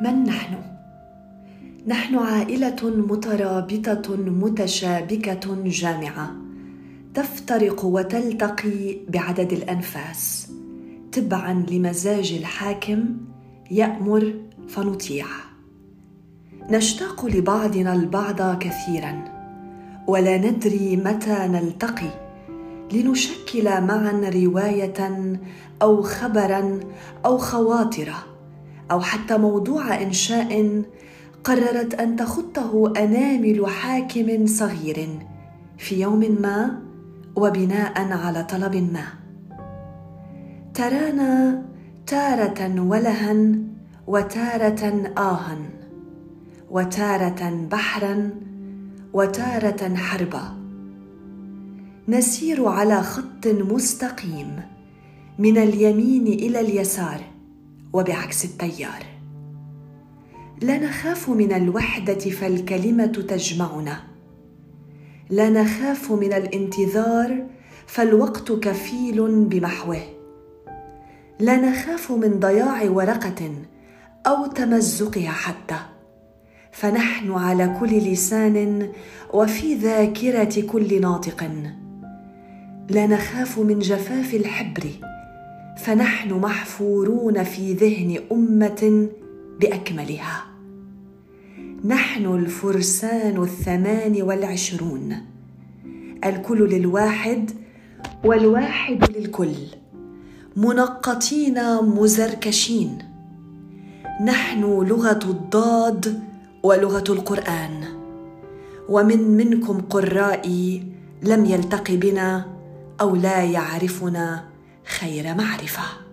من نحن؟ نحن عائلة مترابطة متشابكة جامعة تفترق وتلتقي بعدد الأنفاس. تبعا لمزاج الحاكم يأمر فنطيع. نشتاق لبعضنا البعض كثيرا ولا ندري متى نلتقي. لنشكل معا رواية أو خبرا أو خواطر أو حتى موضوع إنشاء قررت أن تخطه أنامل حاكم صغير في يوم ما وبناء على طلب ما. ترانا تارة ولها وتارة آها وتارة بحرا وتارة حربا. نسير على خط مستقيم من اليمين إلى اليسار. وبعكس التيار. لا نخاف من الوحدة فالكلمة تجمعنا. لا نخاف من الانتظار فالوقت كفيل بمحوه. لا نخاف من ضياع ورقة أو تمزقها حتى. فنحن على كل لسان وفي ذاكرة كل ناطق. لا نخاف من جفاف الحبر فنحن محفورون في ذهن أمة بأكملها. نحن الفرسان الثمان والعشرون. الكل للواحد والواحد للكل. منقطين مزركشين. نحن لغة الضاد ولغة القرآن. ومن منكم قرائي لم يلتق بنا أو لا يعرفنا خير معرفة.